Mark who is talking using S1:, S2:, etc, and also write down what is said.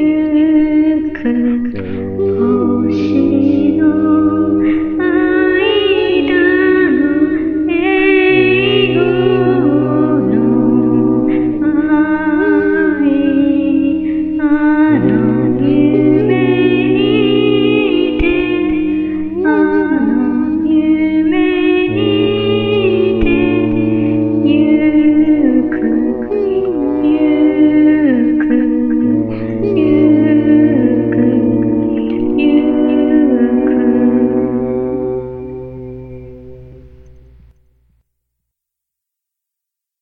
S1: you could.